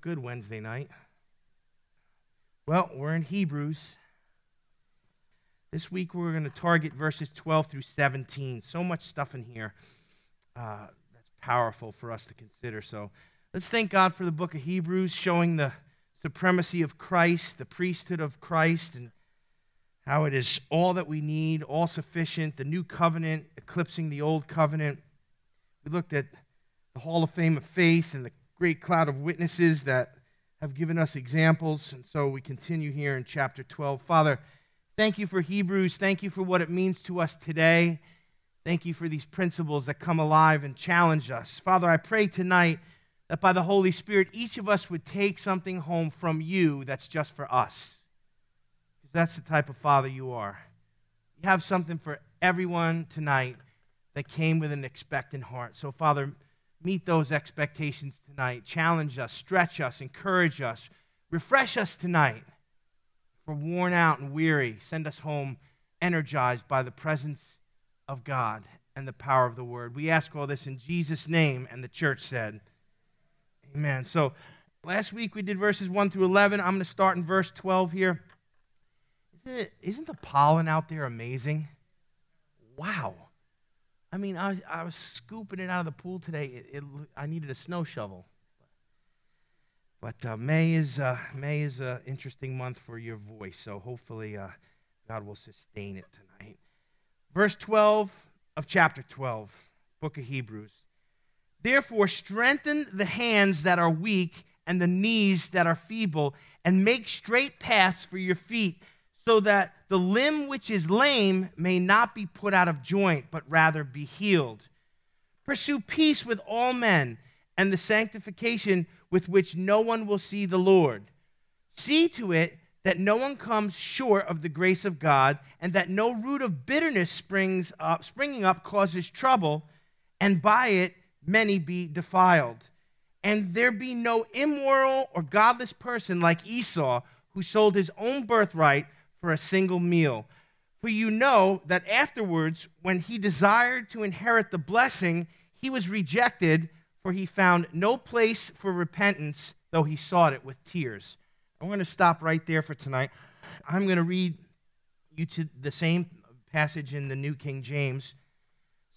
Good Wednesday night. Well, we're in Hebrews. This week we're going to target verses 12 through 17. So much stuff in here uh, that's powerful for us to consider. So let's thank God for the book of Hebrews, showing the supremacy of Christ, the priesthood of Christ, and how it is all that we need, all sufficient, the new covenant eclipsing the old covenant. We looked at the Hall of Fame of faith and the great cloud of witnesses that have given us examples. And so we continue here in chapter 12. Father, thank you for Hebrews. Thank you for what it means to us today. Thank you for these principles that come alive and challenge us. Father, I pray tonight that by the Holy Spirit, each of us would take something home from you that's just for us. Because that's the type of Father you are. You have something for everyone tonight that came with an expectant heart. So, Father, meet those expectations tonight. Challenge us, stretch us, encourage us, refresh us tonight. If we're worn out and weary, send us home energized by the presence of God and the power of the word. We ask all this in Jesus' name, and the church said, Amen. So last week we did verses 1 through 11. I'm going to start in verse 12 here. Isn't, it, isn't the pollen out there amazing? Wow. I mean, I, I was scooping it out of the pool today. It, it I needed a snow shovel. But uh, May is uh, May is an interesting month for your voice, so hopefully uh, God will sustain it tonight. Verse 12 of chapter 12, book of Hebrews. Therefore, strengthen the hands that are weak and the knees that are feeble, and make straight paths for your feet so that the limb which is lame may not be put out of joint, but rather be healed. Pursue peace with all men and the sanctification with which no one will see the Lord. See to it that no one comes short of the grace of God, and that no root of bitterness springs up, springing up causes trouble, and by it many be defiled. And there be no immoral or godless person like Esau, who sold his own birthright for a single meal. For you know that afterwards, when he desired to inherit the blessing, he was rejected, for he found no place for repentance, though he sought it with tears. I'm going to stop right there for tonight. I'm going to read you to the same passage in the New King James.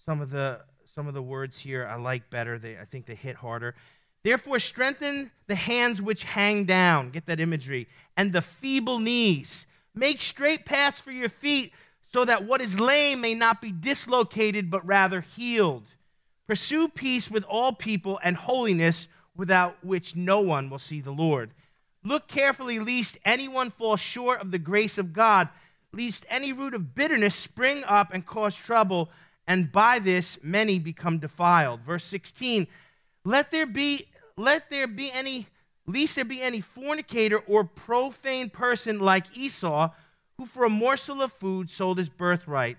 Some of the some of the words here I like better. They, I think they hit harder. Therefore, strengthen the hands which hang down. Get that imagery. And the feeble knees. Make straight paths for your feet so that what is lame may not be dislocated, but rather healed. Pursue peace with all people and holiness, without which no one will see the Lord. Look carefully, lest anyone fall short of the grace of God, lest any root of bitterness spring up and cause trouble, and by this many become defiled. Verse 16 Let there be, let there be any lest there be any fornicator or profane person like Esau, who for a morsel of food sold his birthright.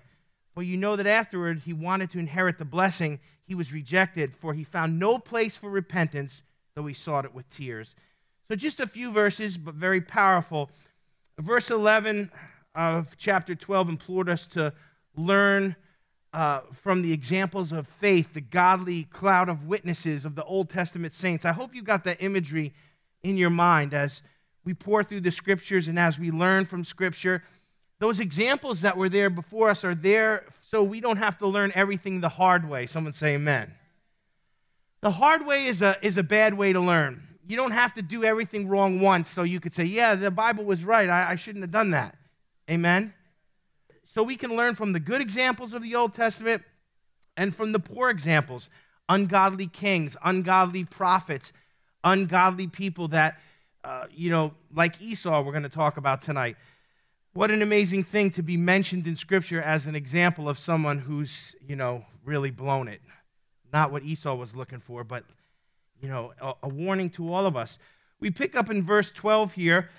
For you know that afterward he wanted to inherit the blessing, he was rejected, for he found no place for repentance, though he sought it with tears. So, just a few verses, but very powerful. Verse 11 of chapter 12 implored us to learn uh, from the examples of faith, the godly cloud of witnesses of the Old Testament saints. I hope you got that imagery in your mind as we pour through the scriptures and as we learn from scripture. Those examples that were there before us are there so we don't have to learn everything the hard way. Someone say amen. The hard way is a, is a bad way to learn. You don't have to do everything wrong once so you could say, yeah, the Bible was right. I, I shouldn't have done that. Amen? So we can learn from the good examples of the Old Testament and from the poor examples ungodly kings, ungodly prophets, ungodly people that, uh, you know, like Esau, we're going to talk about tonight. What an amazing thing to be mentioned in Scripture as an example of someone who's, you know, really blown it. Not what Esau was looking for, but, you know, a, a warning to all of us. We pick up in verse 12 here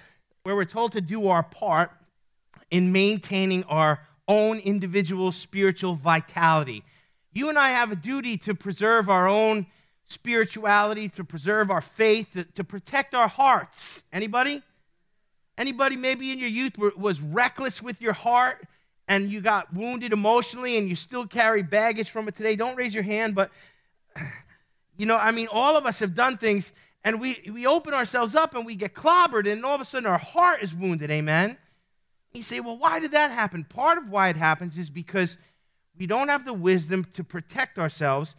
where we're told to do our part in maintaining our own individual spiritual vitality. You and I have a duty to preserve our own spirituality, to preserve our faith, to, to protect our hearts. Anybody? Anybody maybe in your youth were, was reckless with your heart and you got wounded emotionally and you still carry baggage from it today? Don't raise your hand, but you know, I mean, all of us have done things and we, we open ourselves up and we get clobbered, and all of a sudden our heart is wounded. Amen. You say, well, why did that happen? Part of why it happens is because we don't have the wisdom to protect ourselves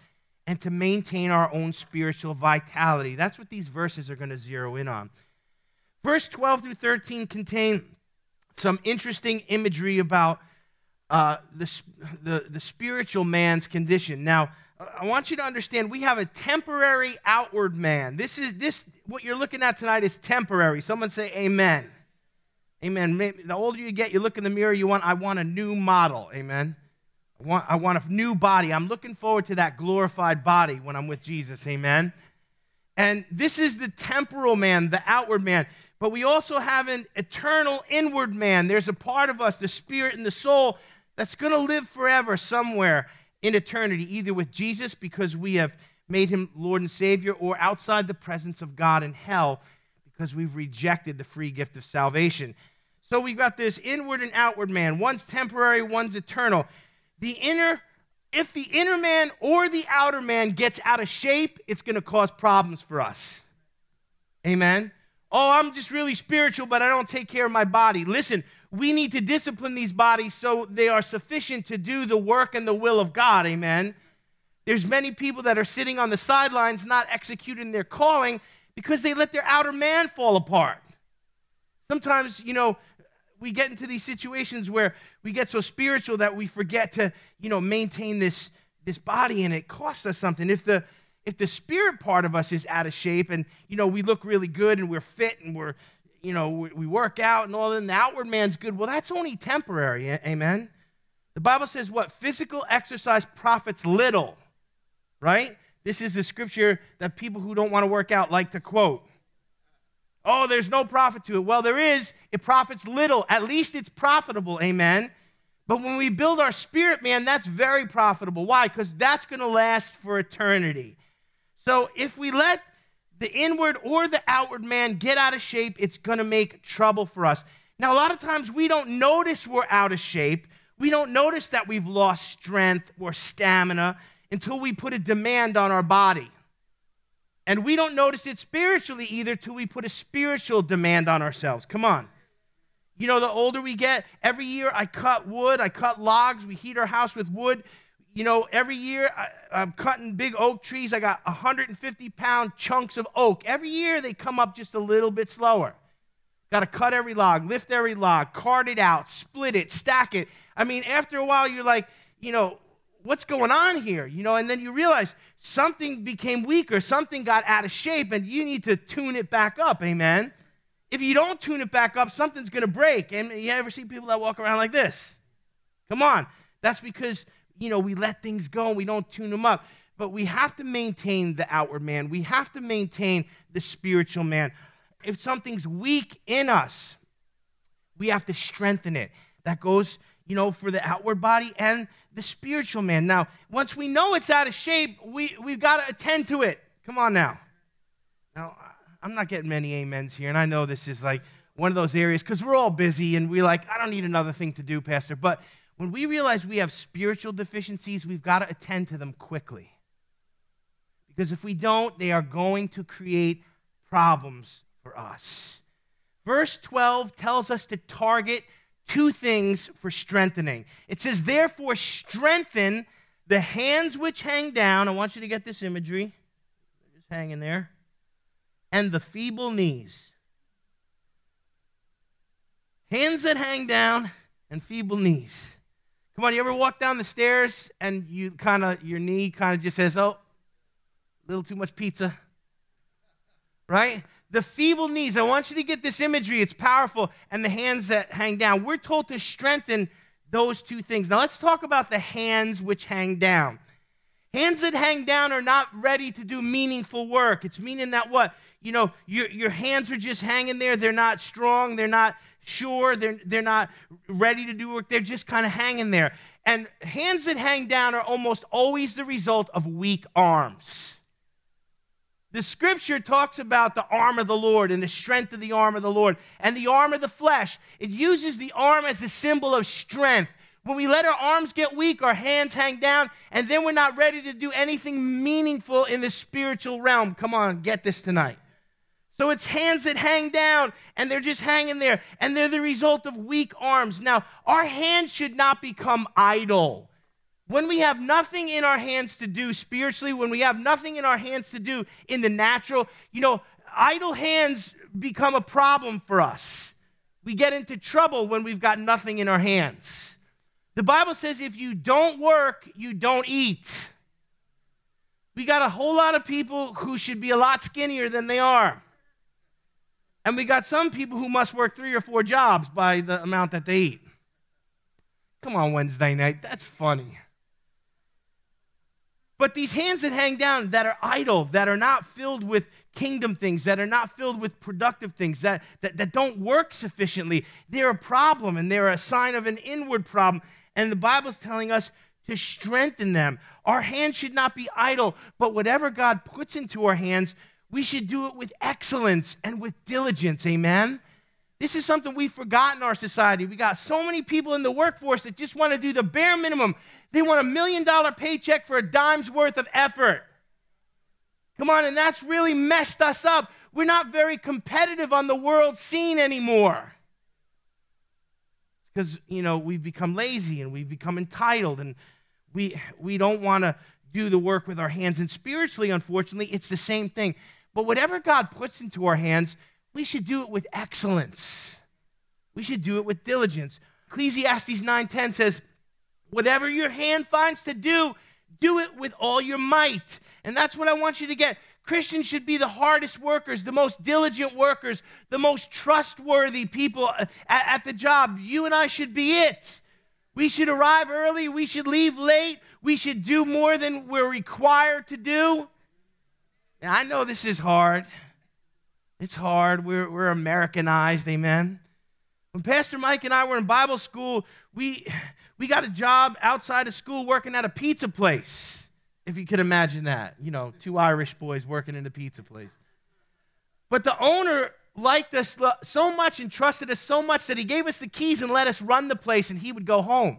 and to maintain our own spiritual vitality. That's what these verses are going to zero in on. Verse 12 through 13 contain some interesting imagery about uh, the, the, the spiritual man's condition. Now, I want you to understand we have a temporary outward man. This is this what you're looking at tonight is temporary. Someone say amen. Amen. The older you get, you look in the mirror, you want I want a new model. Amen. I want, I want a new body. I'm looking forward to that glorified body when I'm with Jesus. Amen. And this is the temporal man, the outward man. But we also have an eternal inward man. There's a part of us, the spirit and the soul, that's going to live forever somewhere in eternity, either with Jesus because we have made him Lord and Savior, or outside the presence of God in hell because we've rejected the free gift of salvation. So we've got this inward and outward man. One's temporary, one's eternal. The inner, if the inner man or the outer man gets out of shape, it's going to cause problems for us. Amen. Oh, I'm just really spiritual, but I don't take care of my body. Listen, we need to discipline these bodies so they are sufficient to do the work and the will of God. Amen. There's many people that are sitting on the sidelines not executing their calling because they let their outer man fall apart. Sometimes, you know, we get into these situations where we get so spiritual that we forget to, you know, maintain this this body and it costs us something. If the if the spirit part of us is out of shape and you know we look really good and we're fit and we're you know, we work out and all, that and the outward man's good. Well, that's only temporary. Amen. The Bible says what? Physical exercise profits little, right? This is the scripture that people who don't want to work out like to quote. Oh, there's no profit to it. Well, there is. It profits little. At least it's profitable. Amen. But when we build our spirit, man, that's very profitable. Why? Because that's going to last for eternity. So if we let the inward or the outward man get out of shape, it's going to make trouble for us. Now, a lot of times we don't notice we're out of shape. We don't notice that we've lost strength or stamina until we put a demand on our body. And we don't notice it spiritually either till we put a spiritual demand on ourselves. Come on. You know, the older we get, every year I cut wood, I cut logs, we heat our house with wood you know, every year I, am cutting big oak trees. I got 150 pound chunks of oak. Every year they come up just a little bit slower. Got to cut every log, lift every log, cart it out, split it, stack it. I mean, after a while, you're like, you know, what's going on here? You know, and then you realize something became weaker, something got out of shape, and you need to tune it back up. Amen. If you don't tune it back up, something's going to break. And you ever see people that walk around like this? Come on. That's because you know, we let things go and we don't tune them up. But we have to maintain the outward man. We have to maintain the spiritual man. If something's weak in us, we have to strengthen it. That goes, you know, for the outward body and the spiritual man. Now, once we know it's out of shape, we, we've got to attend to it. Come on now. Now, I'm not getting many amens here, and I know this is like one of those areas because we're all busy and we're like, I don't need another thing to do, Pastor. But when we realize we have spiritual deficiencies, we've got to attend to them quickly. Because if we don't, they are going to create problems for us. Verse 12 tells us to target two things for strengthening. It says, Therefore, strengthen the hands which hang down. I want you to get this imagery. Just hanging there. And the feeble knees. Hands that hang down and feeble knees. Come on, you ever walk down the stairs and you kind of, your knee kind of just says, oh, a little too much pizza? Right? The feeble knees, I want you to get this imagery. It's powerful. And the hands that hang down. We're told to strengthen those two things. Now, let's talk about the hands which hang down. Hands that hang down are not ready to do meaningful work. It's meaning that what? You know, your, your hands are just hanging there. They're not strong. They're not sure, they're, they're not ready to do work, they're just kind of hanging there. And hands that hang down are almost always the result of weak arms. The scripture talks about the arm of the Lord and the strength of the arm of the Lord and the arm of the flesh. It uses the arm as a symbol of strength. When we let our arms get weak, our hands hang down, and then we're not ready to do anything meaningful in the spiritual realm. Come on, get this tonight. So it's hands that hang down and they're just hanging there and they're the result of weak arms. Now, our hands should not become idle. When we have nothing in our hands to do spiritually, when we have nothing in our hands to do in the natural, you know, idle hands become a problem for us. We get into trouble when we've got nothing in our hands. The Bible says if you don't work, you don't eat. We got a whole lot of people who should be a lot skinnier than they are. And we got some people who must work three or four jobs by the amount that they eat. Come on, Wednesday night. That's funny. But these hands that hang down, that are idle, that are not filled with kingdom things, that are not filled with productive things, that, that, that don't work sufficiently, they're a problem and they're a sign of an inward problem. And the Bible's telling us to strengthen them. Our hands should not be idle, but whatever God puts into our hands, we should do it with excellence and with diligence. Amen? This is something we've forgotten in our society. We got so many people in the workforce that just want to do the bare minimum. They want a million dollar paycheck for a dime's worth of effort. Come on, and that's really messed us up. We're not very competitive on the world scene anymore. Because, you know, we've become lazy and we've become entitled and we, we don't want to do the work with our hands. And spiritually, unfortunately, it's the same thing. But whatever God puts into our hands, we should do it with excellence. We should do it with diligence. Ecclesiastes 9:10 says, "Whatever your hand finds to do, do it with all your might." And that's what I want you to get. Christians should be the hardest workers, the most diligent workers, the most trustworthy people uh, at, at the job. You and I should be it. We should arrive early, we should leave late, we should do more than we're required to do. Now, I know this is hard. It's hard. We're, we're Americanized, amen. When Pastor Mike and I were in Bible school, we, we got a job outside of school working at a pizza place, if you could imagine that. You know, two Irish boys working in a pizza place. But the owner liked us so much and trusted us so much that he gave us the keys and let us run the place, and he would go home.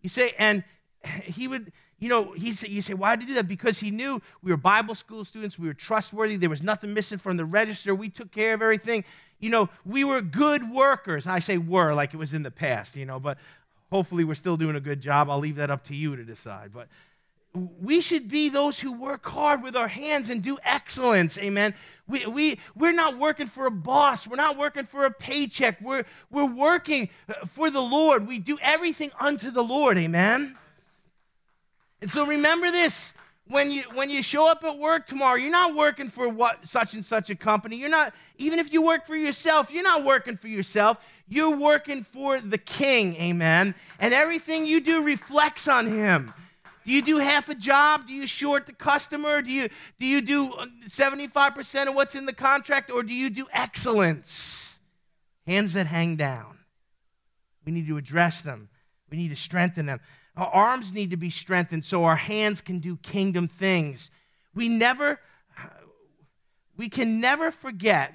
You say, and he would you know, he said, you say, why did he do that? Because he knew we were Bible school students, we were trustworthy, there was nothing missing from the register, we took care of everything. You know, we were good workers. I say were like it was in the past, you know, but hopefully we're still doing a good job. I'll leave that up to you to decide. But we should be those who work hard with our hands and do excellence. Amen. We, we, we're not working for a boss. We're not working for a paycheck. We're, we're working uh, for the Lord. We do everything unto the Lord. Amen. And so remember this when you when you show up at work tomorrow you're not working for what such and such a company. You're not even if you work for yourself you're not working for yourself. You're working for the king amen. And everything you do reflects on him. Do you do half a job? Do you short the customer? Do you do you do uh, 75% of what's in the contract or do you do excellence? Hands that hang down. We need to address them. We need to strengthen them our arms need to be strengthened so our hands can do kingdom things. We never, we can never forget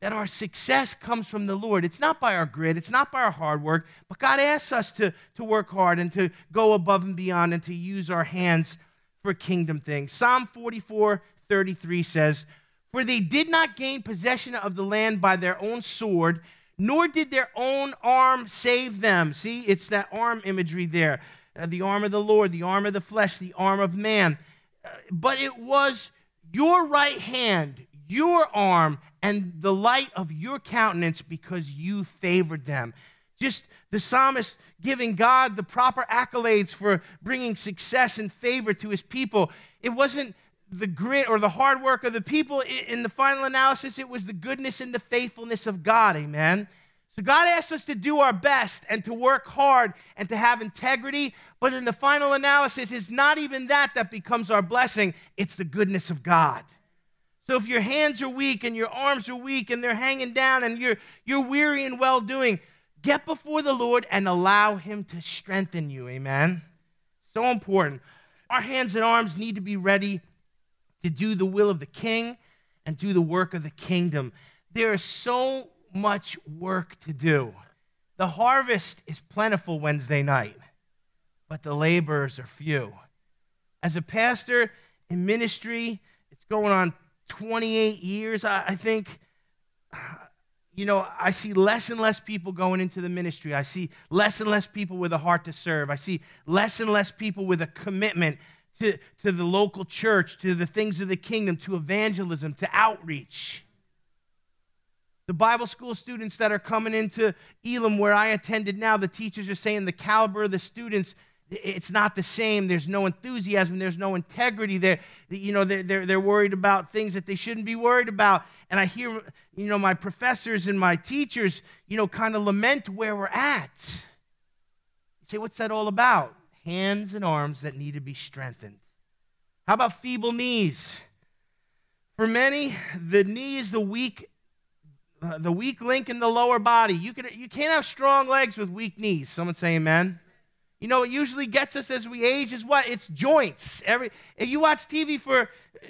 that our success comes from the Lord. It's not by our grit, it's not by our hard work, but God asks us to, to work hard and to go above and beyond and to use our hands for kingdom things. Psalm 44 33 says, For they did not gain possession of the land by their own sword, nor did their own arm save them. See, it's that arm imagery there uh, the arm of the Lord, the arm of the flesh, the arm of man. Uh, but it was your right hand, your arm, and the light of your countenance because you favored them. Just the psalmist giving God the proper accolades for bringing success and favor to his people. It wasn't the grit or the hard work of the people. In the final analysis, it was the goodness and the faithfulness of God. Amen. So God asks us to do our best and to work hard and to have integrity, but in the final analysis, it's not even that that becomes our blessing, it's the goodness of God. So if your hands are weak and your arms are weak and they're hanging down and you're, you're weary and well doing, get before the Lord and allow Him to strengthen you. Amen. So important. Our hands and arms need to be ready to do the will of the King and do the work of the kingdom. There are so much work to do. The harvest is plentiful Wednesday night, but the laborers are few. As a pastor in ministry, it's going on 28 years, I, think, you know, I see less and less people going into the ministry. I see less and less people with a heart to serve. I see less and less people with a commitment to, to the local church, to the things of the kingdom, to evangelism, to outreach. The Bible school students that are coming into Elim, where I attended now, the teachers are saying the caliber of the students it's not the same. There's no enthusiasm. There's no integrity. They're, you know, they're, they're, worried about things that they shouldn't be worried about. And I hear, you know, my professors and my teachers, you know, kind of lament where we're at. You say, what's that all about? Hands and arms that need to be strengthened. How about feeble knees? For many, the knee is the weak, uh, the weak link in the lower body. You, you can't have strong legs with weak knees. Someone say amen. You know, it usually gets us as we age is what? It's joints. Every if you watch TV for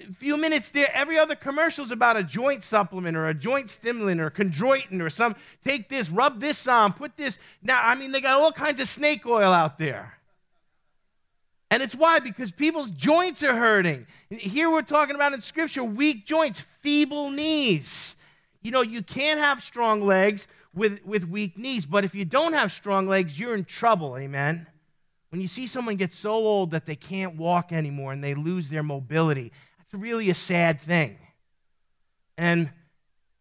a few minutes there, every other commercial is about a joint supplement or a joint stimulant or chondroitin or some take this, rub this on, put this. Now, I mean, they got all kinds of snake oil out there. And it's why? Because people's joints are hurting. Here we're talking about in scripture weak joints, feeble knees. You know, you can't have strong legs with, with weak knees, but if you don't have strong legs, you're in trouble. Amen. When you see someone get so old that they can't walk anymore and they lose their mobility, that's really a sad thing. And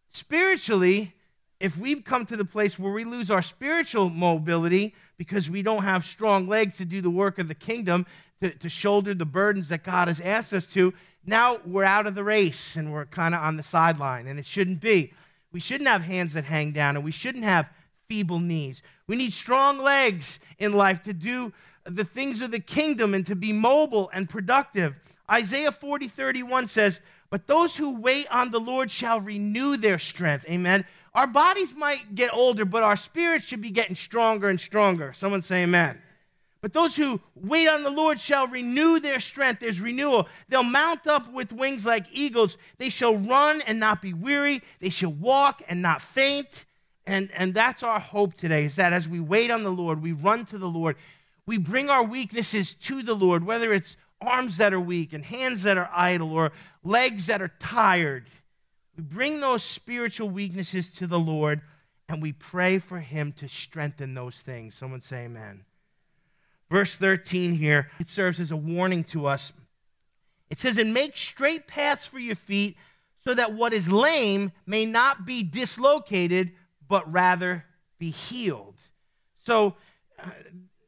spiritually, if we come to the place where we lose our spiritual mobility because we don't have strong legs to do the work of the kingdom, to, to shoulder the burdens that God has asked us to, now we're out of the race and we're kind of on the sideline, and it shouldn't be. We shouldn't have hands that hang down, and we shouldn't have feeble knees. We need strong legs in life to do the things of the kingdom and to be mobile and productive. Isaiah 40, 31 says, But those who wait on the Lord shall renew their strength. Amen. Our bodies might get older, but our spirits should be getting stronger and stronger. Someone say amen. But those who wait on the Lord shall renew their strength. There's renewal. They'll mount up with wings like eagles. They shall run and not be weary. They shall walk and not faint. And, and that's our hope today is that as we wait on the Lord, we run to the Lord, we bring our weaknesses to the Lord, whether it's arms that are weak and hands that are idle or legs that are tired. We bring those spiritual weaknesses to the Lord and we pray for Him to strengthen those things. Someone say amen. Verse 13 here, it serves as a warning to us. It says, And make straight paths for your feet so that what is lame may not be dislocated, but rather be healed. So, uh,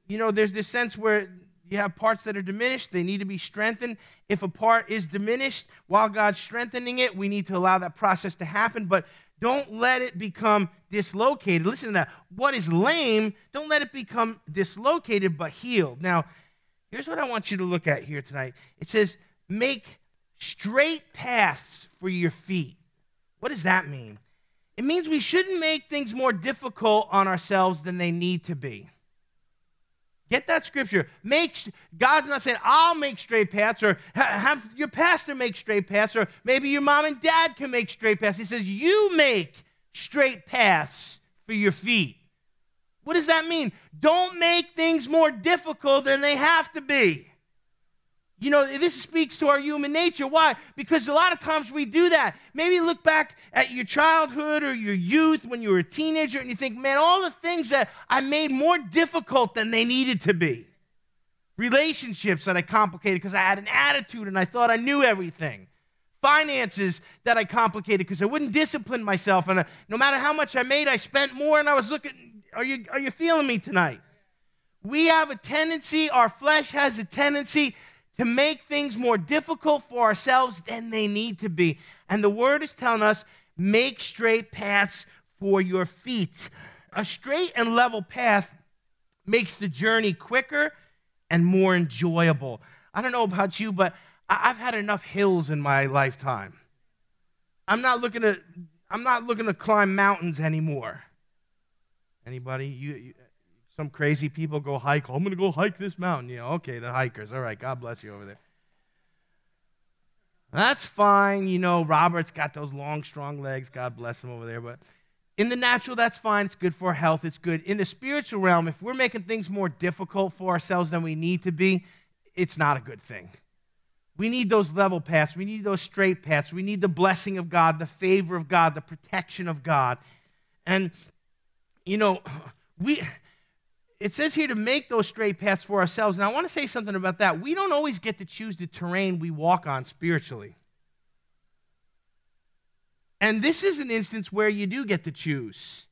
you know, there's this sense where you have parts that are diminished, they need to be strengthened. If a part is diminished while God's strengthening it, we need to allow that process to happen, but don't let it become dislocated. Listen to that. What is lame, don't let it become dislocated, but healed. Now, here's what I want you to look at here tonight it says, make straight paths for your feet. What does that mean? It means we shouldn't make things more difficult on ourselves than they need to be. Get that scripture. Make God's not saying I'll make straight paths or have your pastor make straight paths or maybe your mom and dad can make straight paths. He says you make straight paths for your feet. What does that mean? Don't make things more difficult than they have to be. You know, this speaks to our human nature. Why? Because a lot of times we do that. Maybe look back at your childhood or your youth when you were a teenager and you think, man, all the things that I made more difficult than they needed to be. Relationships that I complicated because I had an attitude and I thought I knew everything. Finances that I complicated because I wouldn't discipline myself. And I, uh, no matter how much I made, I spent more and I was looking. Are you, are you feeling me tonight? We have a tendency, our flesh has a tendency to make things more difficult for ourselves than they need to be. And the word is telling us make straight paths for your feet. A straight and level path makes the journey quicker and more enjoyable. I don't know about you, but I've had enough hills in my lifetime. I'm not looking to I'm not looking to climb mountains anymore. Anybody? You, you some crazy people go hike. I'm going to go hike this mountain. You know, okay, the hikers. All right, God bless you over there. That's fine. You know, Robert's got those long, strong legs. God bless him over there. But in the natural, that's fine. It's good for health. It's good. In the spiritual realm, if we're making things more difficult for ourselves than we need to be, it's not a good thing. We need those level paths. We need those straight paths. We need the blessing of God, the favor of God, the protection of God. And, you know, we. It says here to make those straight paths for ourselves. And I want to say something about that. We don't always get to choose the terrain we walk on spiritually. And this is an instance where you do get to choose.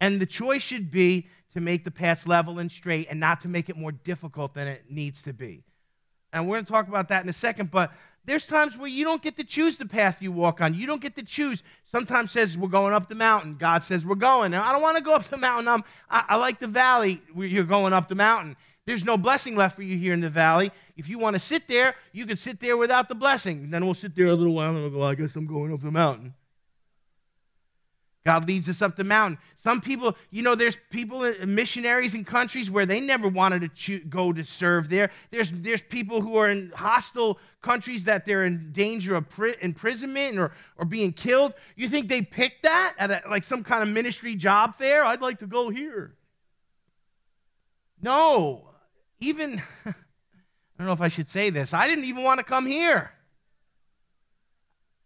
And the choice should be to make the paths level and straight and not to make it more difficult than it needs to be. And we're going to talk about that in a second, but there's times where you don't get to choose the path you walk on. You don't get to choose. Sometimes says we're going up the mountain. God says we're going. Now, I don't want to go up the mountain. I'm, I, I like the valley you're going up the mountain. There's no blessing left for you here in the valley. If you want to sit there, you can sit there without the blessing. Then we'll sit there a little while and we'll go, I guess I'm going up the mountain. God leads us up the mountain. Some people, you know, there's people, uh, missionaries in countries where they never wanted to go to serve there. There's, there's people who are in hostile countries that they're in danger of pri- imprisonment or, or being killed. You think they picked that at a, like some kind of ministry job fair? I'd like to go here. No, even, I don't know if I should say this, I didn't even want to come here.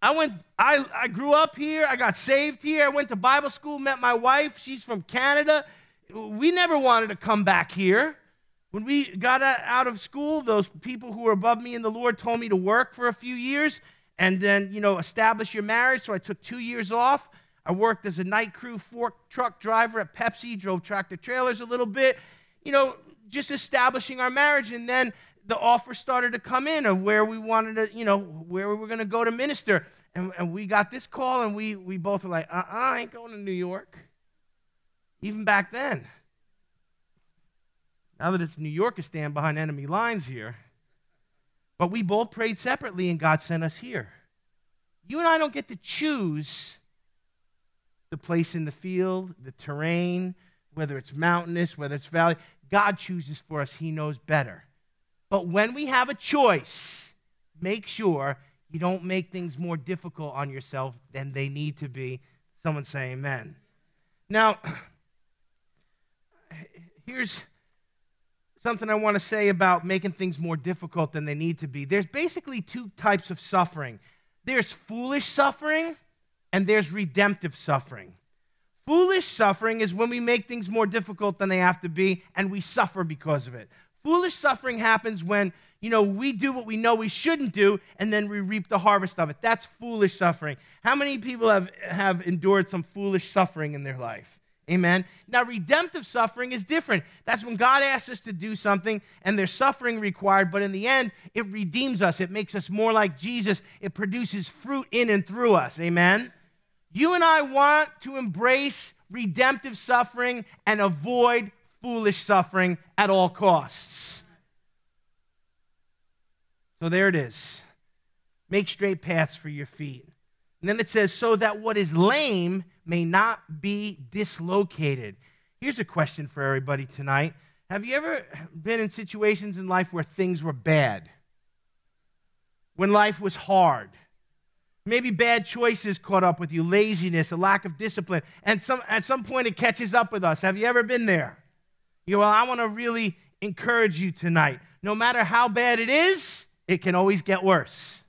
I went, I, I grew up here. I got saved here. I went to Bible school, met my wife. She's from Canada. We never wanted to come back here. When we got out of school, those people who were above me in the Lord told me to work for a few years and then, you know, establish your marriage. So I took two years off. I worked as a night crew fork truck driver at Pepsi, drove tractor trailers a little bit, you know, just establishing our marriage. And then the offer started to come in of where we wanted to, you know, where we were going to go to minister. And, and we got this call, and we, we both were like, uh uh I ain't going to New York. Even back then. Now that it's New York is stand behind enemy lines here. But we both prayed separately, and God sent us here. You and I don't get to choose the place in the field, the terrain, whether it's mountainous, whether it's valley. God chooses for us, He knows better. But when we have a choice, make sure you don't make things more difficult on yourself than they need to be. Someone say amen. Now, here's something I want to say about making things more difficult than they need to be. There's basically two types of suffering there's foolish suffering, and there's redemptive suffering. Foolish suffering is when we make things more difficult than they have to be, and we suffer because of it. Foolish suffering happens when, you know, we do what we know we shouldn't do and then we reap the harvest of it. That's foolish suffering. How many people have, have endured some foolish suffering in their life? Amen. Now, redemptive suffering is different. That's when God asks us to do something and there's suffering required, but in the end, it redeems us. It makes us more like Jesus. It produces fruit in and through us. Amen. You and I want to embrace redemptive suffering and avoid foolish suffering at all costs. So there it is. Make straight paths for your feet. And then it says, so that what is lame may not be dislocated. Here's a question for everybody tonight Have you ever been in situations in life where things were bad? When life was hard? Maybe bad choices caught up with you, laziness, a lack of discipline, and some, at some point it catches up with us. Have you ever been there? You know, well, I want to really encourage you tonight. No matter how bad it is, it can always get worse.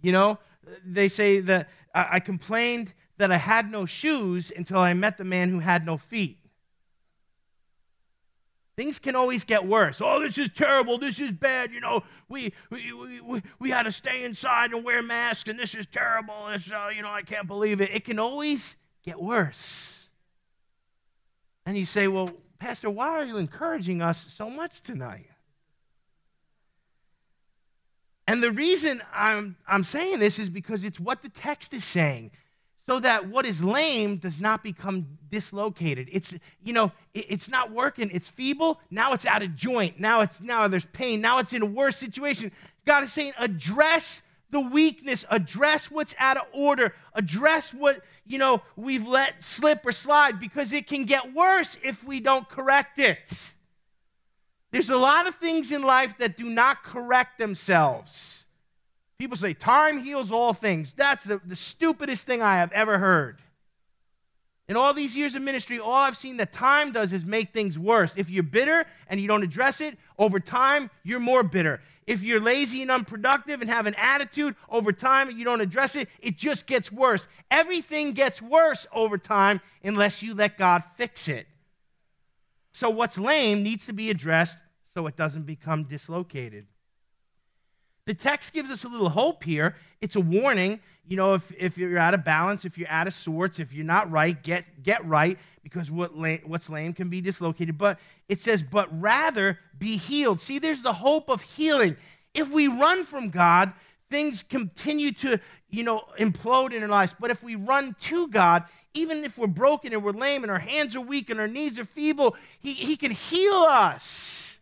You know, they say that I complained that I had no shoes until I met the man who had no feet. Things can always get worse. Oh, this is terrible. This is bad. You know, we, we, we, we had to stay inside and wear masks, and this is terrible. This, uh, you know, I can't believe it. It can always get worse. And you say, Well, Pastor, why are you encouraging us so much tonight? And the reason I'm, I'm saying this is because it's what the text is saying. So that what is lame does not become dislocated. It's, you know, it, it's not working. It's feeble. Now it's out of joint. Now it's now there's pain. Now it's in a worse situation. God is saying, address the weakness, address what's out of order, address what, you know, we've let slip or slide because it can get worse if we don't correct it. There's a lot of things in life that do not correct themselves. People say, time heals all things. That's the, the stupidest thing I have ever heard. In all these years of ministry, all I've seen that time does is make things worse. If you're bitter and you don't address it, over time, you're more bitter If you're lazy and unproductive and have an attitude over time and you don't address it, it just gets worse. Everything gets worse over time unless you let God fix it. So, what's lame needs to be addressed so it doesn't become dislocated. The text gives us a little hope here. It's a warning. You know, if, if you're out of balance, if you're out of sorts, if you're not right, get, get right, because what what's lame can be dislocated. But it says, but rather be healed. See, there's the hope of healing. If we run from God, things continue to, you know, implode in our lives. But if we run to God, even if we're broken and we're lame and our hands are weak and our knees are feeble, He, he can heal us.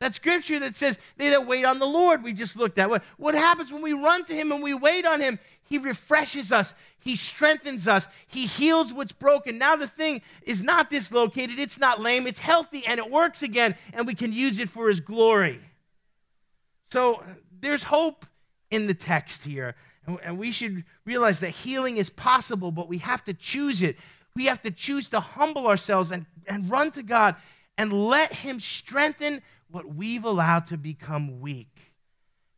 That scripture that says, they that wait on the Lord, we just looked at. What, what happens when we run to Him and we wait on Him? He refreshes us, He strengthens us, He heals what's broken. Now the thing is not dislocated, it's not lame, it's healthy, and it works again, and we can use it for His glory. So there's hope in the text here. And we should realize that healing is possible, but we have to choose it. We have to choose to humble ourselves and, and run to God and let Him strengthen what we've allowed to become weak.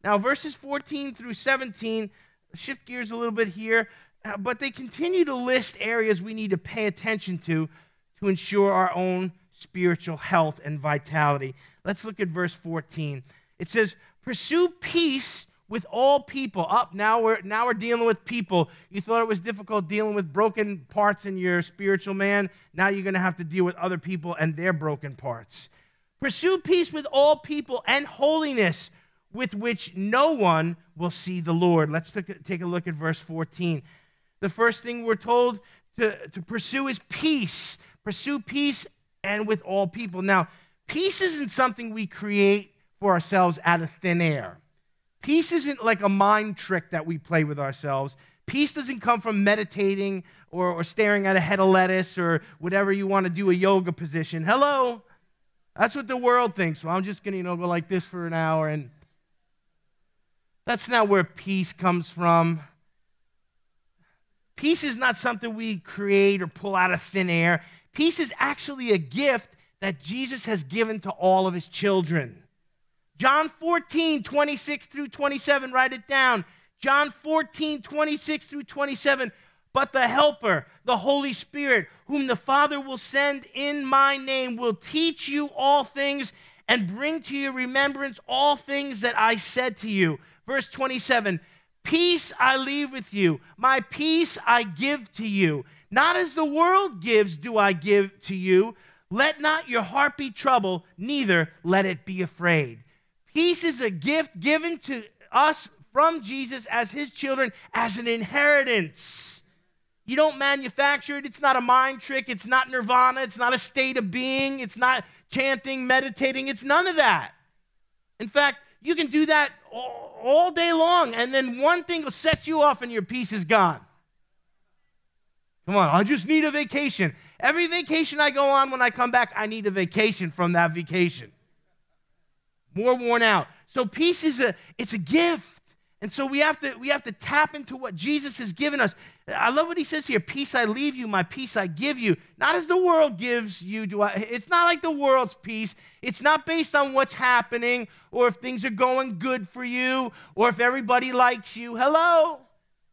Now, verses 14 through 17 shift gears a little bit here, uh, but they continue to list areas we need to pay attention to to ensure our own spiritual health and vitality. Let's look at verse 14. It says, Pursue peace with all people. Up now we're now we're dealing with people. You thought it was difficult dealing with broken parts in your spiritual man. Now you're going to have to deal with other people and their broken parts. Pursue peace with all people and holiness, with which no one will see the Lord. Let's take a look at verse 14. The first thing we're told to, to pursue is peace. Pursue peace and with all people. Now, peace isn't something we create for ourselves out of thin air. Peace isn't like a mind trick that we play with ourselves. Peace doesn't come from meditating or, or staring at a head of lettuce or whatever you want to do, a yoga position. Hello? That's what the world thinks. Well, I'm just going to, you know, go like this for an hour. And that's not where peace comes from. Peace is not something we create or pull out of thin air. Peace is actually a gift that Jesus has given to all of his children. John 14, 26 through 27, write it down. John 14, 26 through 27. But the Helper, the Holy Spirit, whom the Father will send in my name, will teach you all things and bring to your remembrance all things that I said to you. Verse 27 Peace I leave with you, my peace I give to you. Not as the world gives, do I give to you. Let not your heart be troubled, neither let it be afraid. Peace is a gift given to us from Jesus as his children as an inheritance. You don't manufacture it. It's not a mind trick. It's not nirvana. It's not a state of being. It's not chanting, meditating. It's none of that. In fact, you can do that all, day long, and then one thing will set you off and your peace is gone. Come on, I just need a vacation. Every vacation I go on when I come back, I need a vacation from that vacation. More worn out. So peace is a it's a gift. And so we have to we have to tap into what Jesus has given us. I love what he says here, peace I leave you, my peace I give you. Not as the world gives you do I it's not like the world's peace. It's not based on what's happening or if things are going good for you or if everybody likes you. Hello.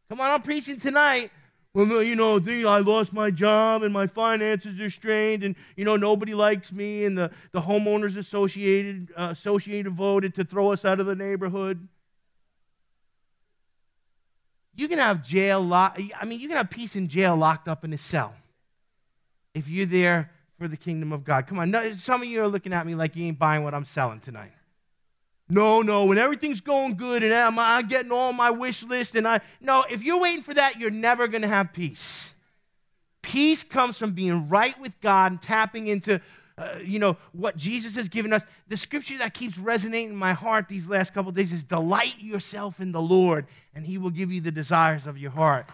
Come on, I'm preaching tonight. Well, you know, I lost my job and my finances are strained, and you know nobody likes me, and the, the homeowners associated uh, associated voted to throw us out of the neighborhood. You can have jail I mean, you can have peace in jail locked up in a cell if you're there for the kingdom of God. Come on, no, some of you are looking at me like you ain't buying what I'm selling tonight. No, no, when everything's going good and I'm, I'm getting all my wish list and I, no, if you're waiting for that, you're never going to have peace. Peace comes from being right with God and tapping into uh, you know, what Jesus has given us. The scripture that keeps resonating in my heart these last couple days is delight yourself in the Lord, and he will give you the desires of your heart.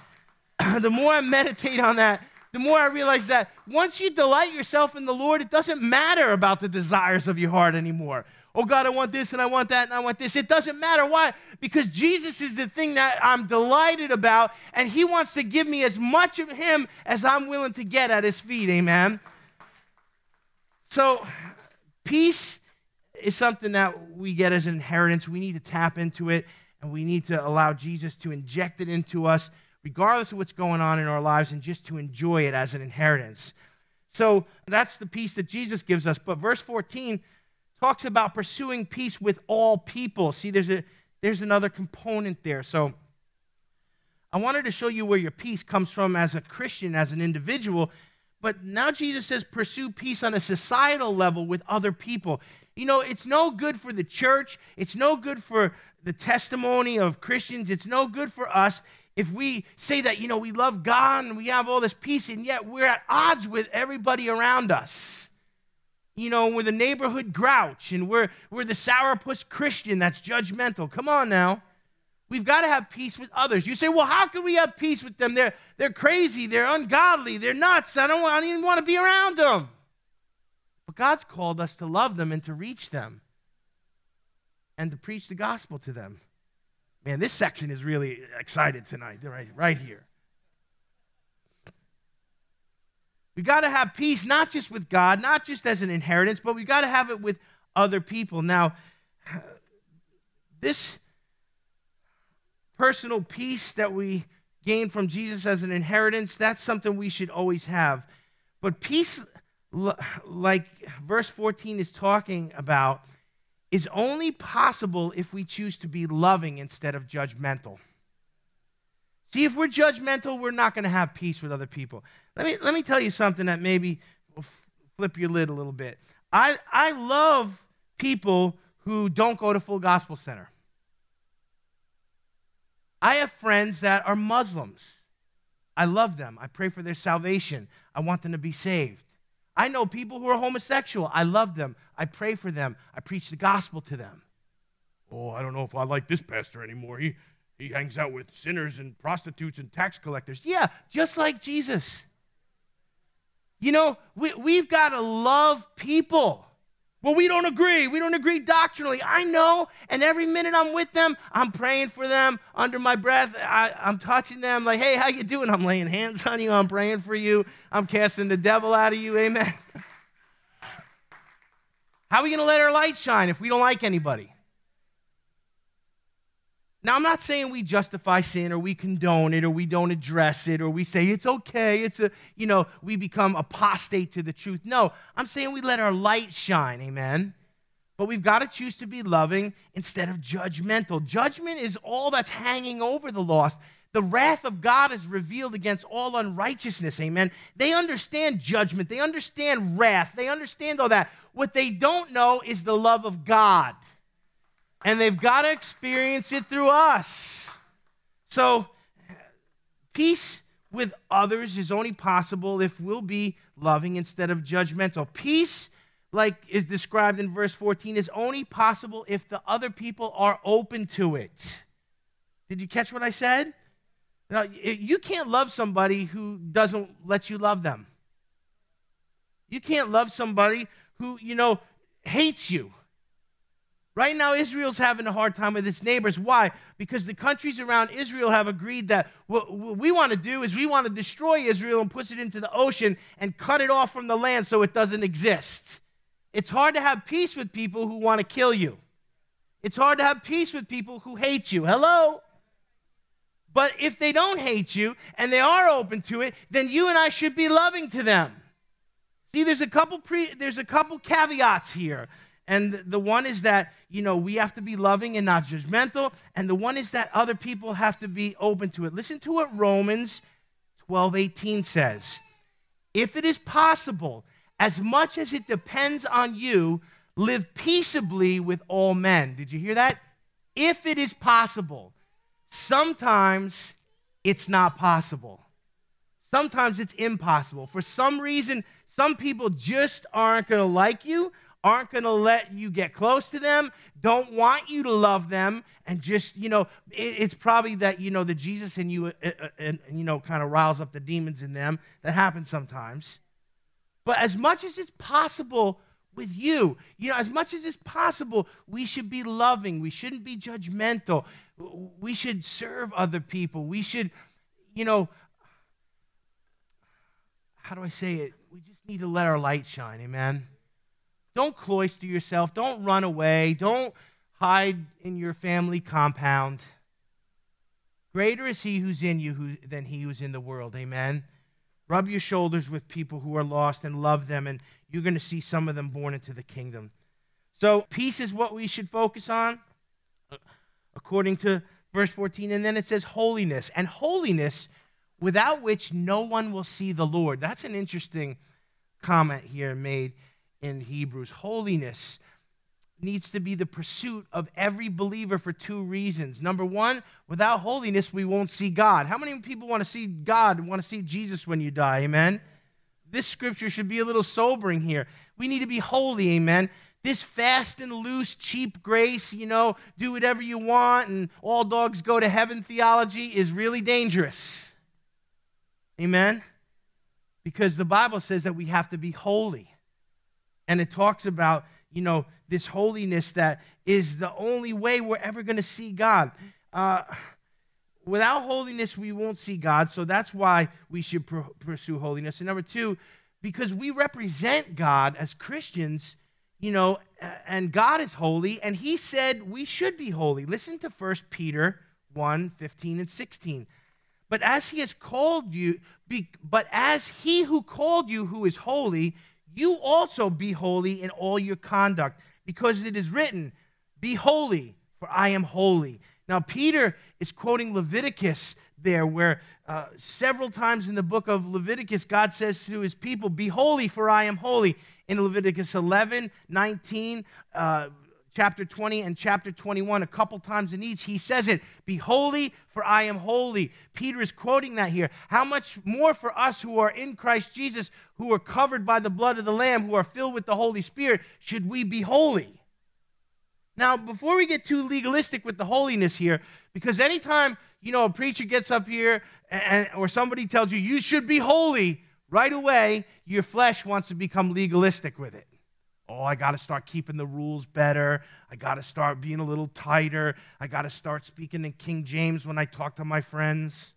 the more I meditate on that, the more I realize that once you delight yourself in the Lord, it doesn't matter about the desires of your heart anymore. Oh God, I want this and I want that and I want this. It doesn't matter. Why? Because Jesus is the thing that I'm delighted about, and He wants to give me as much of Him as I'm willing to get at His feet. Amen. So, peace is something that we get as an inheritance. We need to tap into it and we need to allow Jesus to inject it into us, regardless of what's going on in our lives, and just to enjoy it as an inheritance. So that's the peace that Jesus gives us. But verse 14 talks about pursuing peace with all people. See, there's, a, there's another component there. So I wanted to show you where your peace comes from as a Christian, as an individual. But now Jesus says pursue peace on a societal level with other people. You know, it's no good for the church, it's no good for the testimony of Christians, it's no good for us if we say that, you know, we love God and we have all this peace, and yet we're at odds with everybody around us. You know, we're the neighborhood grouch and we're, we're the sourpuss Christian that's judgmental. Come on now. We've got to have peace with others. You say, well, how can we have peace with them? They're, they're crazy, they're ungodly, they're nuts. I don't, I don't even want to be around them. But God's called us to love them and to reach them and to preach the gospel to them. Man, this section is really excited tonight, right, right here. We got to have peace not just with God, not just as an inheritance, but we got to have it with other people. Now, this personal peace that we gain from Jesus as an inheritance, that's something we should always have. But peace, like verse 14 is talking about, is only possible if we choose to be loving instead of judgmental. See, if we're judgmental, we're not going to have peace with other people. Let me, let me tell you something that maybe will flip your lid a little bit. I, I love people who don't go to Full Gospel Center. I have friends that are Muslims. I love them. I pray for their salvation. I want them to be saved. I know people who are homosexual. I love them. I pray for them. I preach the gospel to them. Oh, I don't know if I like this pastor anymore. He, he hangs out with sinners and prostitutes and tax collectors. Yeah, just like Jesus. You know, we, we've got to love people. Well, we don't agree. We don't agree doctrinally. I know. And every minute I'm with them, I'm praying for them under my breath. I, am touching them like, hey, how you doing? I'm laying hands on you. I'm praying for you. I'm casting the devil out of you. Amen. How are we going to let our light shine if we don't like anybody? Now, I'm not saying we justify sin or we condone it or we don't address it or we say it's okay. It's a, you know, we become apostate to the truth. No, I'm saying we let our light shine. Amen. But we've got to choose to be loving instead of judgmental. Judgment is all that's hanging over the lost. The wrath of God is revealed against all unrighteousness. Amen. They understand judgment, they understand wrath, they understand all that. What they don't know is the love of God and they've got to experience it through us. So, peace with others is only possible if we'll be loving instead of judgmental. Peace, like is described in verse 14, is only possible if the other people are open to it. Did you catch what I said? Now, you can't love somebody who doesn't let you love them. You can't love somebody who, you know, hates you. Right now, Israel's having a hard time with its neighbors. Why? Because the countries around Israel have agreed that what we want to do is we want to destroy Israel and push it into the ocean and cut it off from the land so it doesn't exist. It's hard to have peace with people who want to kill you. It's hard to have peace with people who hate you. Hello? But if they don't hate you and they are open to it, then you and I should be loving to them. See, there's a couple pre, there's a couple caveats here. And the one is that, you know, we have to be loving and not judgmental. And the one is that other people have to be open to it. Listen to what Romans 12 18 says. If it is possible, as much as it depends on you, live peaceably with all men. Did you hear that? If it is possible. Sometimes it's not possible. Sometimes it's impossible. For some reason, some people just aren't going to like you aren't going to let you get close to them, don't want you to love them, and just, you know, it, it's probably that, you know, the Jesus in you, uh, uh, and, you know, kind of riles up the demons in them. That happens sometimes. But as much as it's possible with you, you know, as much as it's possible, we should be loving. We shouldn't be judgmental. We should serve other people. We should, you know, how do I say it? We just need to let our light shine. Amen. Don't cloister yourself. Don't run away. Don't hide in your family compound. Greater is he who's in you who, than he who's in the world. Amen. Rub your shoulders with people who are lost and love them, and you're going to see some of them born into the kingdom. So, peace is what we should focus on, uh, according to verse 14. And then it says holiness. And holiness, without which no one will see the Lord. That's an interesting comment here made in Hebrews. Holiness needs to be the pursuit of every believer for two reasons. Number one, without holiness, we won't see God. How many people want to see God, want to see Jesus when you die? Amen. This scripture should be a little sobering here. We need to be holy, amen. This fast and loose, cheap grace, you know, do whatever you want and all dogs go to heaven theology is really dangerous. Amen? Because the Bible says that we have to be holy. And it talks about, you know, this holiness that is the only way we're ever going to see God. Uh, without holiness, we won't see God. So that's why we should pr- pursue holiness. And number two, because we represent God as Christians, you know, and God is holy, and He said we should be holy. Listen to 1 Peter 1 15 and 16. But as He has called you, be, but as He who called you, who is holy, you also be holy in all your conduct, because it is written, Be holy, for I am holy. Now, Peter is quoting Leviticus there, where uh, several times in the book of Leviticus, God says to his people, Be holy, for I am holy. In Leviticus 11, 19, uh, chapter 20, and chapter 21, a couple times in each, he says it Be holy, for I am holy. Peter is quoting that here. How much more for us who are in Christ Jesus, who are covered by the blood of the Lamb, who are filled with the Holy Spirit, should we be holy? Now, before we get too legalistic with the holiness here, because anytime you know a preacher gets up here and, or somebody tells you you should be holy, right away your flesh wants to become legalistic with it. Oh, I got to start keeping the rules better. I got to start being a little tighter. I got to start speaking in King James when I talk to my friends.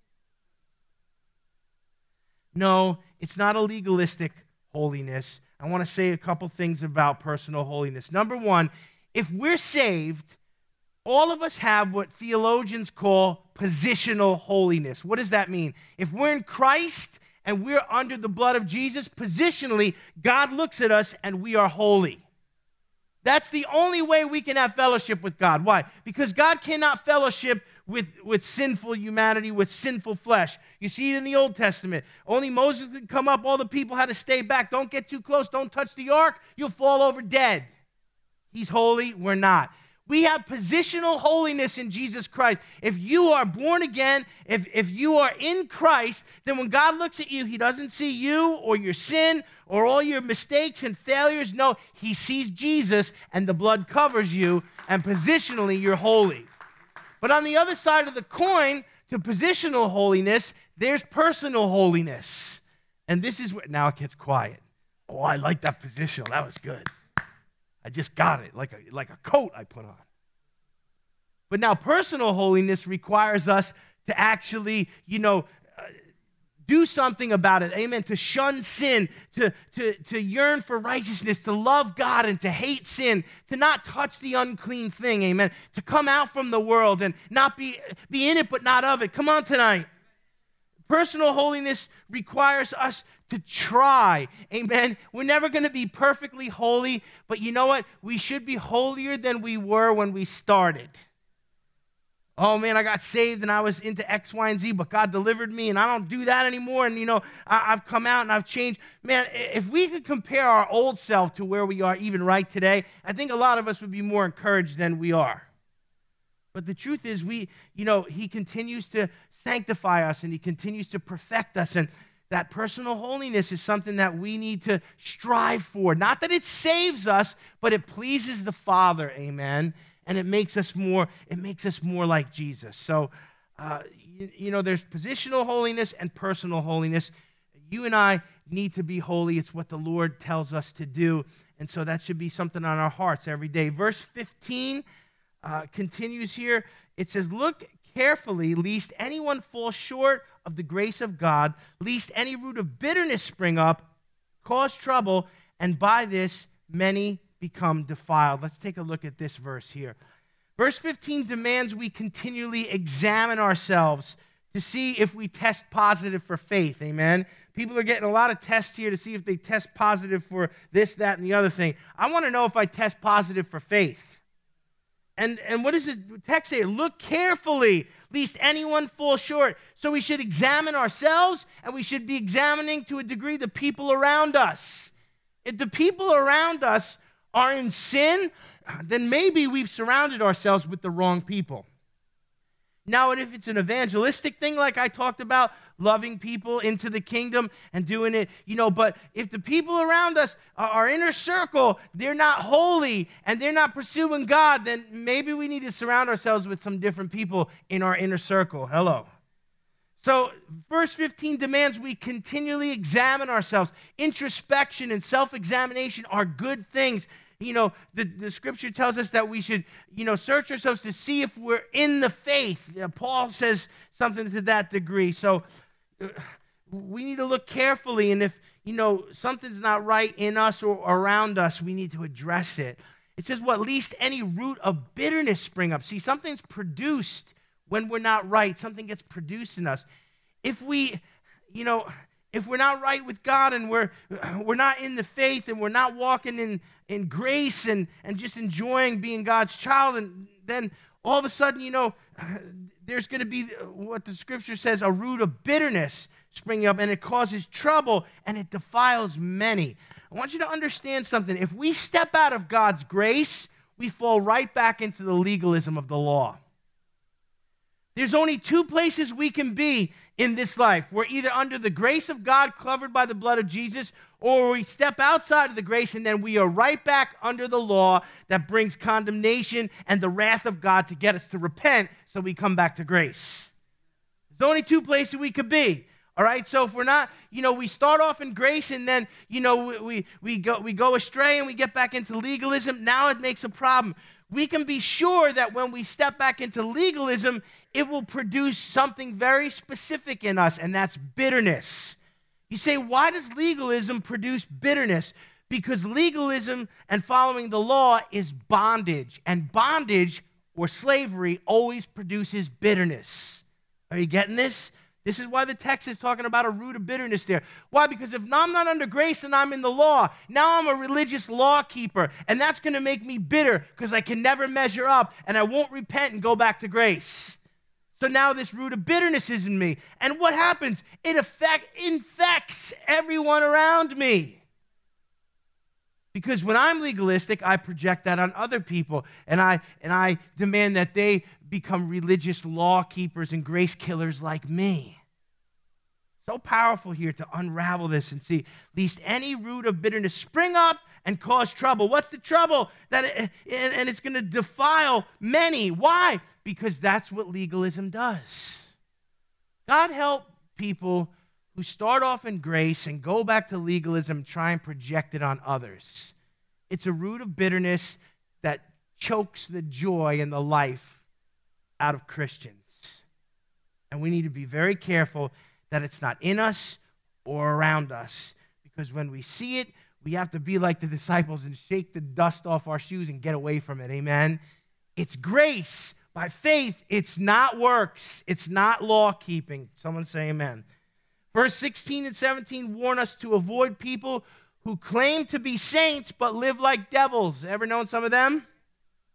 No, it's not a legalistic holiness. I want to say a couple things about personal holiness. Number one, if we're saved, all of us have what theologians call positional holiness. What does that mean? If we're in Christ and we're under the blood of Jesus, positionally, God looks at us and we are holy. That's the only way we can have fellowship with God. Why? Because God cannot fellowship with, with sinful humanity, with sinful flesh. You see it in the Old Testament. Only Moses could come up, all the people had to stay back. Don't get too close, don't touch the ark, you'll fall over dead. He's holy, we're not. We have positional holiness in Jesus Christ. If you are born again, if, if you are in Christ, then when God looks at you, He doesn't see you or your sin or all your mistakes and failures. No, He sees Jesus and the blood covers you, and positionally, you're holy. But on the other side of the coin, to positional holiness, there's personal holiness. And this is what, now it gets quiet. Oh, I like that positional. That was good. I just got it like a, like a coat I put on. But now, personal holiness requires us to actually, you know, uh, do something about it. Amen. To shun sin, to, to, to yearn for righteousness, to love God and to hate sin, to not touch the unclean thing. Amen. To come out from the world and not be, be in it but not of it. Come on tonight. Personal holiness requires us to try. Amen. We're never going to be perfectly holy, but you know what? We should be holier than we were when we started. Oh man, I got saved and I was into X, Y, and Z, but God delivered me and I don't do that anymore. And you know, I, have come out and I've changed. Man, if we could compare our old self to where we are even right today, I think a lot of us would be more encouraged than we are. But the truth is, we, you know, He continues to sanctify us and He continues to perfect us. And that personal holiness is something that we need to strive for. Not that it saves us, but it pleases the Father, amen. And it makes us more, it makes us more like Jesus. So, uh, you, you know, there's positional holiness and personal holiness. You and I need to be holy. It's what the Lord tells us to do. And so that should be something on our hearts every day. Verse 15 uh, continues here. It says, Look carefully, lest anyone fall short of the grace of God, lest any root of bitterness spring up, cause trouble, and by this many become defiled. Let's take a look at this verse here. Verse 15 demands we continually examine ourselves to see if we test positive for faith. Amen. People are getting a lot of tests here to see if they test positive for this, that, and the other thing. I want to know if I test positive for faith. And, and what does the text say? Look carefully, lest anyone fall short. So we should examine ourselves and we should be examining to a degree the people around us. If the people around us are in sin, then maybe we've surrounded ourselves with the wrong people. Now, if it's an evangelistic thing, like I talked about, loving people into the kingdom and doing it, you know, but if the people around us, our inner circle, they're not holy and they're not pursuing God, then maybe we need to surround ourselves with some different people in our inner circle. Hello. So, verse 15 demands we continually examine ourselves. Introspection and self examination are good things you know, the, the scripture tells us that we should, you know, search ourselves to see if we're in the faith. Uh, Paul says something to that degree. So we need to look carefully, and if, you know, something's not right in us or around us, we need to address it. It says, well, least any root of bitterness spring up. See, something's produced when we're not right, something gets produced in us. If we, you know, if we're not right with God and we're, we're not in the faith and we're not walking in, in grace and, and just enjoying being God's child, and then all of a sudden, you know, there's going to be uh, what the scripture says a root of bitterness springing up, and it causes trouble and it defiles many. I want you to understand something. If we step out of God's grace, we fall right back into the legalism of the law. There's only two places we can be in this life. We're either under the grace of God, covered by the blood of Jesus, or we step outside of the grace and then we are right back under the law that brings condemnation and the wrath of God to get us to repent so we come back to grace. There's only two places we could be. All right, so if we're not, you know, we start off in grace and then, you know, we, we, we, go, we go astray and we get back into legalism, now it makes a problem we can be sure that when we step back into legalism, it will produce something very specific in us, and that's bitterness. You say, why does legalism produce bitterness? Because legalism and following the law is bondage, and bondage or slavery always produces bitterness. Are you getting this? This is why the text is talking about a root of bitterness there. Why? Because if I'm not under grace and I'm in the law, now I'm a religious law keeper, and that's going to make me bitter because I can never measure up and I won't repent and go back to grace. So now this root of bitterness is in me. And what happens? It affect, infects everyone around me. Because when I'm legalistic, I project that on other people and I, and I demand that they become religious law keepers and grace killers like me. So powerful here to unravel this and see least any root of bitterness spring up and cause trouble. What's the trouble? That it, and it's going to defile many. Why? Because that's what legalism does. God help people who start off in grace and go back to legalism, try and project it on others. It's a root of bitterness that chokes the joy and the life out of Christians. And we need to be very careful that it's not in us or around us. Because when we see it, we have to be like the disciples and shake the dust off our shoes and get away from it. Amen. It's grace by faith. It's not works. It's not law keeping. Someone say amen. Verse 16 and 17 warn us to avoid people who claim to be saints but live like devils. Ever known some of them?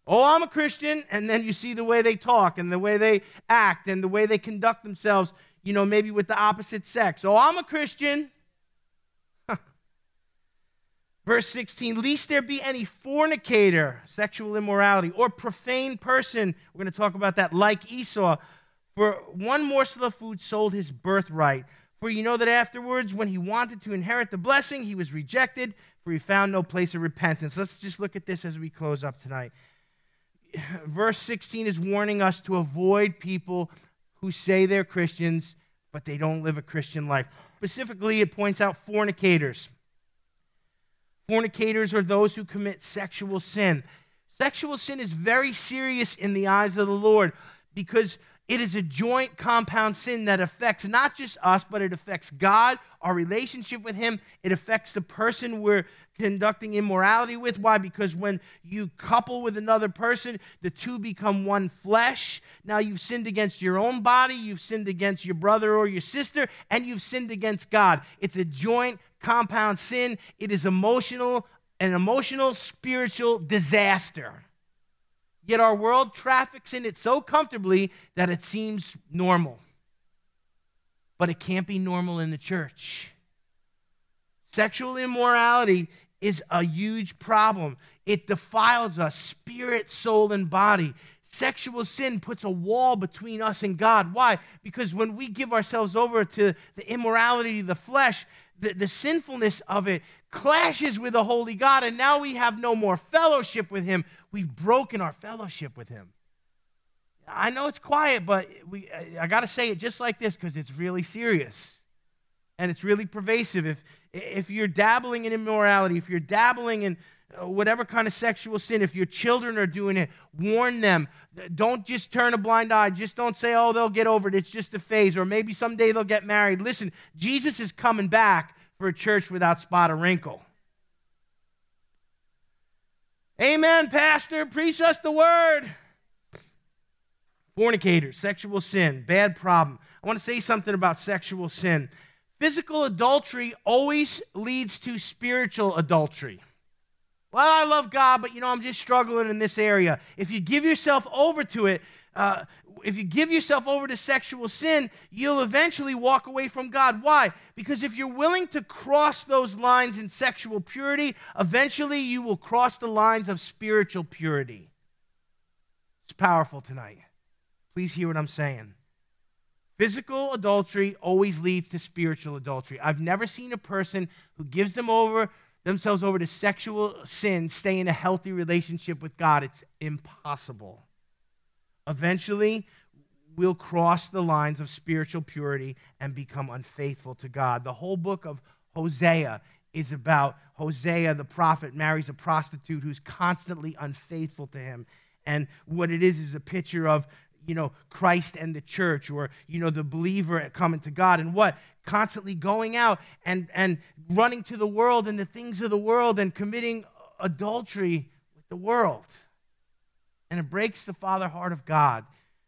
Oh, I'm a Christian. And then you see the way they talk and the way they act and the way they conduct themselves you know, maybe with the opposite sex. Oh, I'm a Christian. Verse 16, least there be any fornicator, sexual immorality, or profane person. We're going to talk about that, like Esau. For one morsel of food sold his birthright. For you know that afterwards, when he wanted to inherit the blessing, he was rejected, for he found no place of repentance. Let's just look at this as we close up tonight. Verse 16 is warning us to avoid people who say they're Christians, but they don't live a Christian life. Specifically, it points out fornicators. Fornicators are those who commit sexual sin. Sexual sin is very serious in the eyes of the Lord because It is a joint compound sin that affects not just us, but it affects God, our relationship with Him. It affects the person we're conducting immorality with. Why? Because when you couple with another person, the two become one flesh. Now you've sinned against your own body, you've sinned against your brother or your sister, and you've sinned against God. It's a joint compound sin. It is emotional, an emotional, spiritual disaster. Yet our world traffics in it so comfortably that it seems normal. But it can't be normal in the church. Sexual immorality is a huge problem. It defiles us, spirit, soul, and body. Sexual sin puts a wall between us and God. Why? Because when we give ourselves over to the immorality of the flesh, the, the sinfulness of it clashes with the holy God, and now we have no more fellowship with Him. We've broken our fellowship with Him. I know it's quiet, but we, I got to say it just like this because it's really serious and it's really pervasive. If, if you're dabbling in immorality, if you're dabbling in uh, whatever kind of sexual sin, if your children are doing it, warn them. Don't just turn a blind eye. Just don't say, oh, they'll get over it. It's just a phase. Or maybe someday they'll get married. Listen, Jesus is coming back for a church without spot or wrinkle. Amen, Pastor. Preach us the word. Fornicators, sexual sin, bad problem. I want to say something about sexual sin. Physical adultery always leads to spiritual adultery. Well, I love God, but you know, I'm just struggling in this area. If you give yourself over to it, uh, if you give yourself over to sexual sin, you'll eventually walk away from God. Why? Because if you're willing to cross those lines in sexual purity, eventually you will cross the lines of spiritual purity. It's powerful tonight. Please hear what I'm saying. Physical adultery always leads to spiritual adultery. I've never seen a person who gives them over themselves over to sexual sin stay in a healthy relationship with God. It's impossible. Eventually, we'll cross the lines of spiritual purity and become unfaithful to God. The whole book of Hosea is about Hosea, the prophet, marries a prostitute who's constantly unfaithful to him. And what it is is a picture of, you know, Christ and the church or, you know, the believer coming to God. And what? Constantly going out and, and running to the world and the things of the world and committing adultery with the world. And it breaks the father heart of God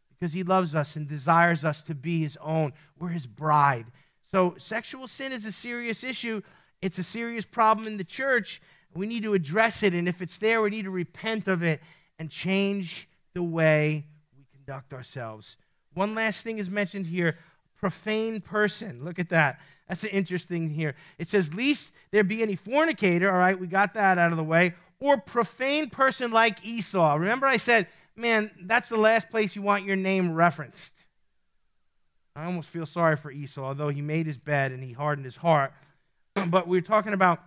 because he loves us and desires us to be his own. We're his bride. So, sexual sin is a serious issue. It's a serious problem in the church. We need to address it. And if it's there, we need to repent of it and change the way we conduct ourselves. One last thing is mentioned here profane person. Look at that. That's an interesting here. It says, Least there be any fornicator. All right, we got that out of the way or profane person like Esau. Remember, I said, man, that's the last place you want your name referenced. I almost feel sorry for Esau, although he made his bed and he hardened his heart. but we're talking about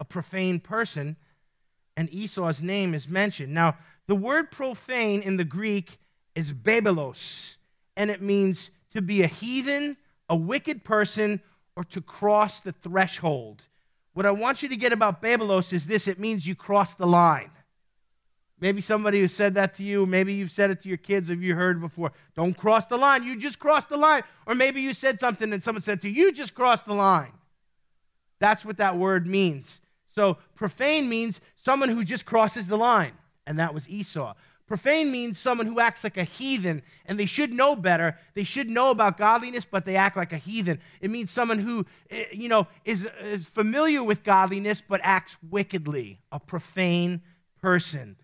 a profane person, and Esau's name is mentioned. Now, the word profane in the Greek is babelos, and it means to be a heathen, a wicked person, or to cross the threshold. What I want you to get about Babelos is this it means you cross the line. Maybe somebody has said that to you. Maybe you've said it to your kids. Have you heard before? Don't cross the line. You just crossed the line. Or maybe you said something and someone said to you, You just crossed the line. That's what that word means. So, profane means someone who just crosses the line. And that was Esau. Profane means someone who acts like a heathen, and they should know better. They should know about godliness, but they act like a heathen. It means someone who, eh, you know, is, is familiar with godliness, but acts wickedly, a profane person.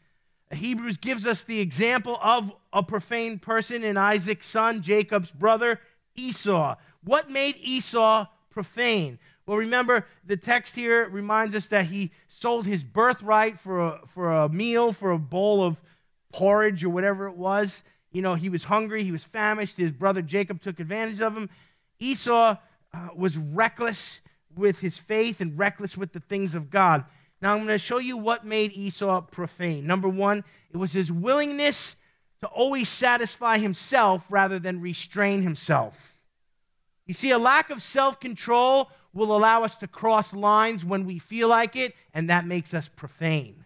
Hebrews gives us the example of a profane person in Isaac's son, Jacob's brother, Esau. What made Esau profane? Well, remember, the text here reminds us that he sold his birthright for a, for a meal, for a bowl of porridge or whatever it was. You know, he was hungry, he was famished. His brother Jacob took advantage of him. Esau uh, was reckless with his faith and reckless with the things of God. Now, I'm going to show you what made Esau profane. Number one, it was his willingness to always satisfy himself rather than restrain himself. You see, a lack of self control will allow us to cross lines when we feel like it, and that makes us profane.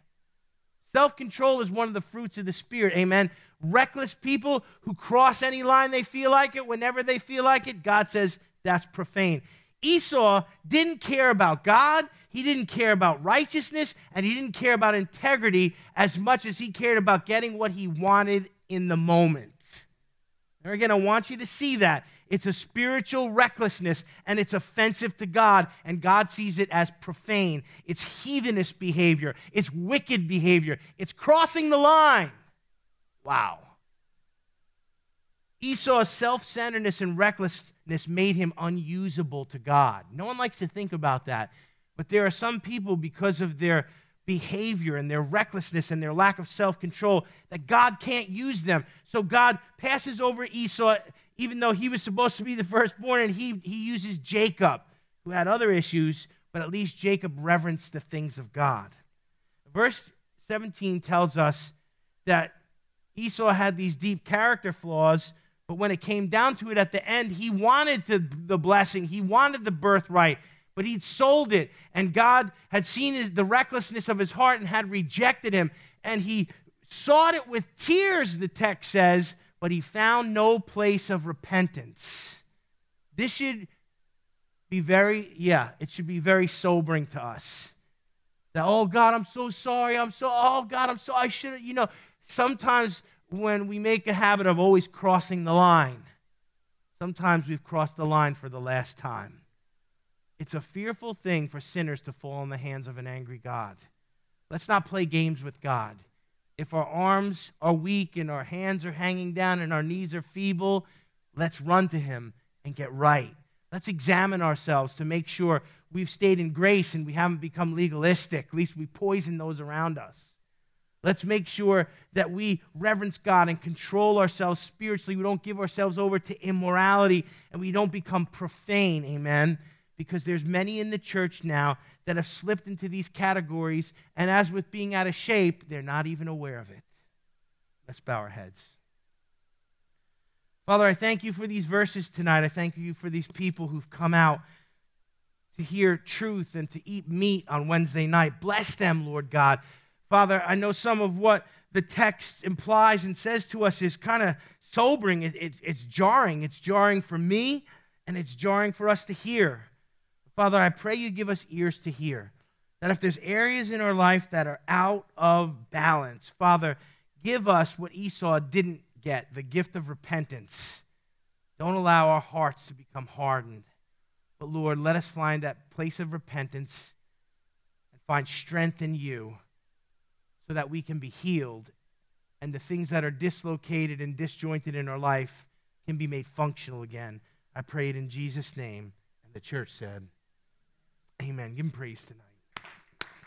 Self control is one of the fruits of the Spirit. Amen. Reckless people who cross any line they feel like it, whenever they feel like it, God says that's profane. Esau didn't care about God, he didn't care about righteousness, and he didn't care about integrity as much as he cared about getting what he wanted in the moment. And again, I want you to see that. It's a spiritual recklessness and it's offensive to God, and God sees it as profane. It's heathenish behavior, it's wicked behavior, it's crossing the line. Wow. Esau's self centeredness and recklessness made him unusable to God. No one likes to think about that. But there are some people, because of their behavior and their recklessness and their lack of self control, that God can't use them. So God passes over Esau, even though he was supposed to be the firstborn, and he, he uses Jacob, who had other issues, but at least Jacob reverenced the things of God. Verse 17 tells us that Esau had these deep character flaws, but when it came down to it at the end, he wanted the, the blessing, he wanted the birthright, but he'd sold it, and God had seen the recklessness of his heart and had rejected him, and he sought it with tears, the text says, but he found no place of repentance. This should be very, yeah, it should be very sobering to us. That, oh God, I'm so sorry. I'm so, oh God, I'm so, I should, have, you know, sometimes when we make a habit of always crossing the line, sometimes we've crossed the line for the last time. It's a fearful thing for sinners to fall in the hands of an angry God. Let's not play games with God. If our arms are weak and our hands are hanging down and our knees are feeble, let's run to Him and get right. Let's examine ourselves to make sure we've stayed in grace and we haven't become legalistic. At least we poison those around us. Let's make sure that we reverence God and control ourselves spiritually. We don't give ourselves over to immorality and we don't become profane. Amen because there's many in the church now that have slipped into these categories, and as with being out of shape, they're not even aware of it. Let's bow our heads. Father, I thank you for these verses tonight. I thank you for these people who've come out to hear truth and to eat meat on Wednesday night. Bless them, Lord God. Father, I know some of what the text implies and says to us is kind of sobering. It, it, it's jarring. It's jarring for me, and it's jarring for us to hear. Father, I pray you give us ears to hear. That if there's areas in our life that are out of balance, Father, give us what Esau didn't get the gift of repentance. Don't allow our hearts to become hardened. But Lord, let us find that place of repentance and find strength in you so that we can be healed and the things that are dislocated and disjointed in our life can be made functional again. I pray it in Jesus' name. And the church said, Amen. Give him praise tonight.